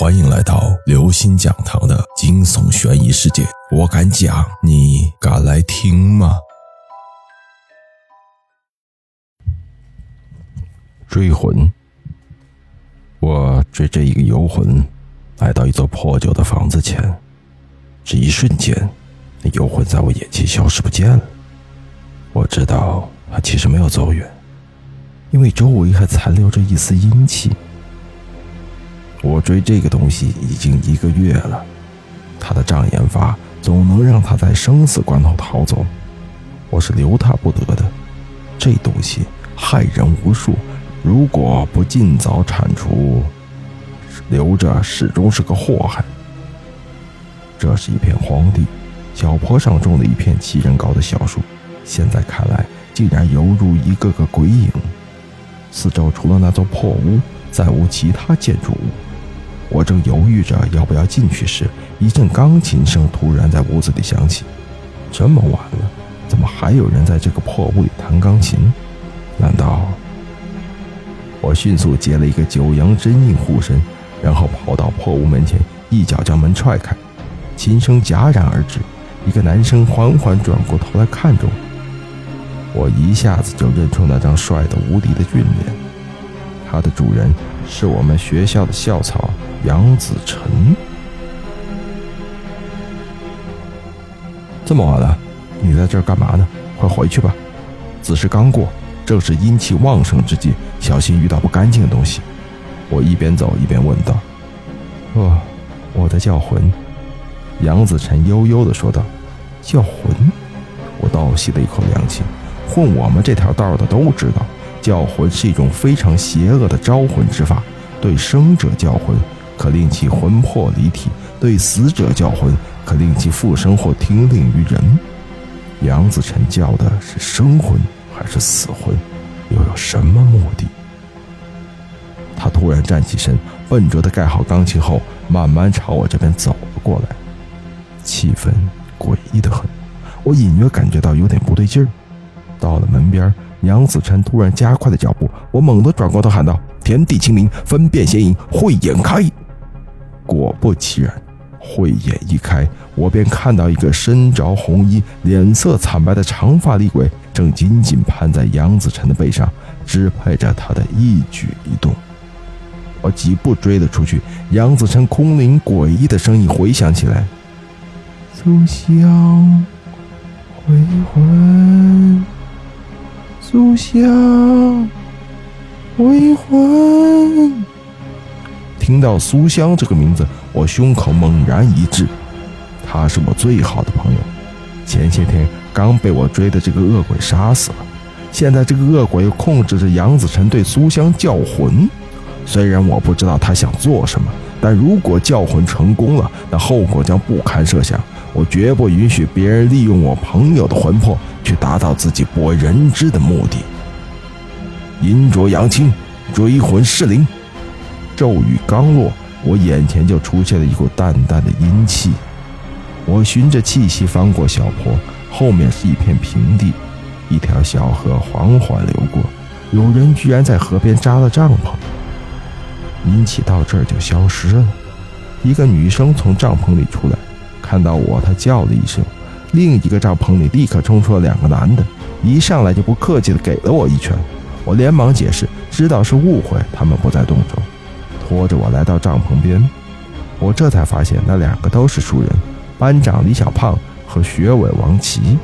欢迎来到刘星讲堂的惊悚悬疑世界。我敢讲，你敢来听吗？追魂，我追着一个游魂，来到一座破旧的房子前。这一瞬间，那游魂在我眼前消失不见了。我知道他其实没有走远，因为周围还残留着一丝阴气。我追这个东西已经一个月了，他的障眼法总能让他在生死关头逃走，我是留他不得的。这东西害人无数，如果不尽早铲除，留着始终是个祸害。这是一片荒地，小坡上种了一片七人高的小树，现在看来竟然犹如一个个鬼影。四周除了那座破屋，再无其他建筑物。正犹豫着要不要进去时，一阵钢琴声突然在屋子里响起。这么晚了，怎么还有人在这个破屋里弹钢琴？难道……我迅速结了一个九阳真印护身，然后跑到破屋门前，一脚将门踹开。琴声戛然而止，一个男生缓缓转过头来看着我。我一下子就认出那张帅得无敌的俊脸，他的主人是我们学校的校草。杨子晨，这么晚了，你在这儿干嘛呢？快回去吧。子时刚过，正是阴气旺盛之际，小心遇到不干净的东西。我一边走一边问道：“哦，我在叫魂。”杨子晨悠悠地说道：“叫魂。”我倒吸了一口凉气。混我们这条道的都知道，叫魂是一种非常邪恶的招魂之法，对生者叫魂。可令其魂魄离体，对死者叫魂，可令其复生或听令于人。杨子晨叫的是生魂还是死魂？又有什么目的？他突然站起身，笨拙地盖好钢琴后，慢慢朝我这边走了过来。气氛诡异的很，我隐约感觉到有点不对劲儿。到了门边，杨子晨突然加快了脚步，我猛地转过头喊道：“天地清明，分辨邪影，慧眼开！”果不其然，慧眼一开，我便看到一个身着红衣、脸色惨白的长发厉鬼，正紧紧攀在杨子晨的背上，支配着他的一举一动。我几步追了出去，杨子晨空灵诡异的声音回响起来：“苏香，回魂，苏香，回魂。”听到苏香这个名字，我胸口猛然一滞。他是我最好的朋友，前些天刚被我追的这个恶鬼杀死了，现在这个恶鬼又控制着杨子晨对苏香叫魂。虽然我不知道他想做什么，但如果叫魂成功了，那后果将不堪设想。我绝不允许别人利用我朋友的魂魄去达到自己不为人知的目的。阴浊阳清，追魂噬灵。咒语刚落，我眼前就出现了一股淡淡的阴气。我循着气息翻过小坡，后面是一片平地，一条小河缓缓流过。有人居然在河边扎了帐篷。阴气到这儿就消失了。一个女生从帐篷里出来，看到我，她叫了一声。另一个帐篷里立刻冲出了两个男的，一上来就不客气地给了我一拳。我连忙解释，知道是误会，他们不再动手。拖着我来到帐篷边，我这才发现那两个都是熟人，班长李小胖和学委王琦。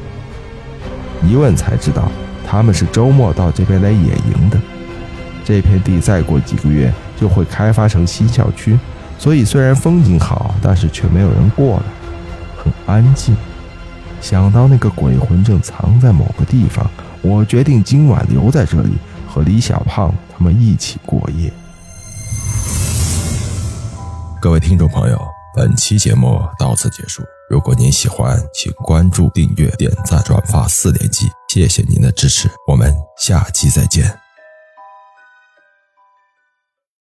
一问才知道，他们是周末到这边来野营的。这片地再过几个月就会开发成新校区，所以虽然风景好，但是却没有人过来，很安静。想到那个鬼魂正藏在某个地方，我决定今晚留在这里，和李小胖他们一起过夜。各位听众朋友，本期节目到此结束。如果您喜欢，请关注、订阅、点赞、转发四连击，谢谢您的支持，我们下期再见。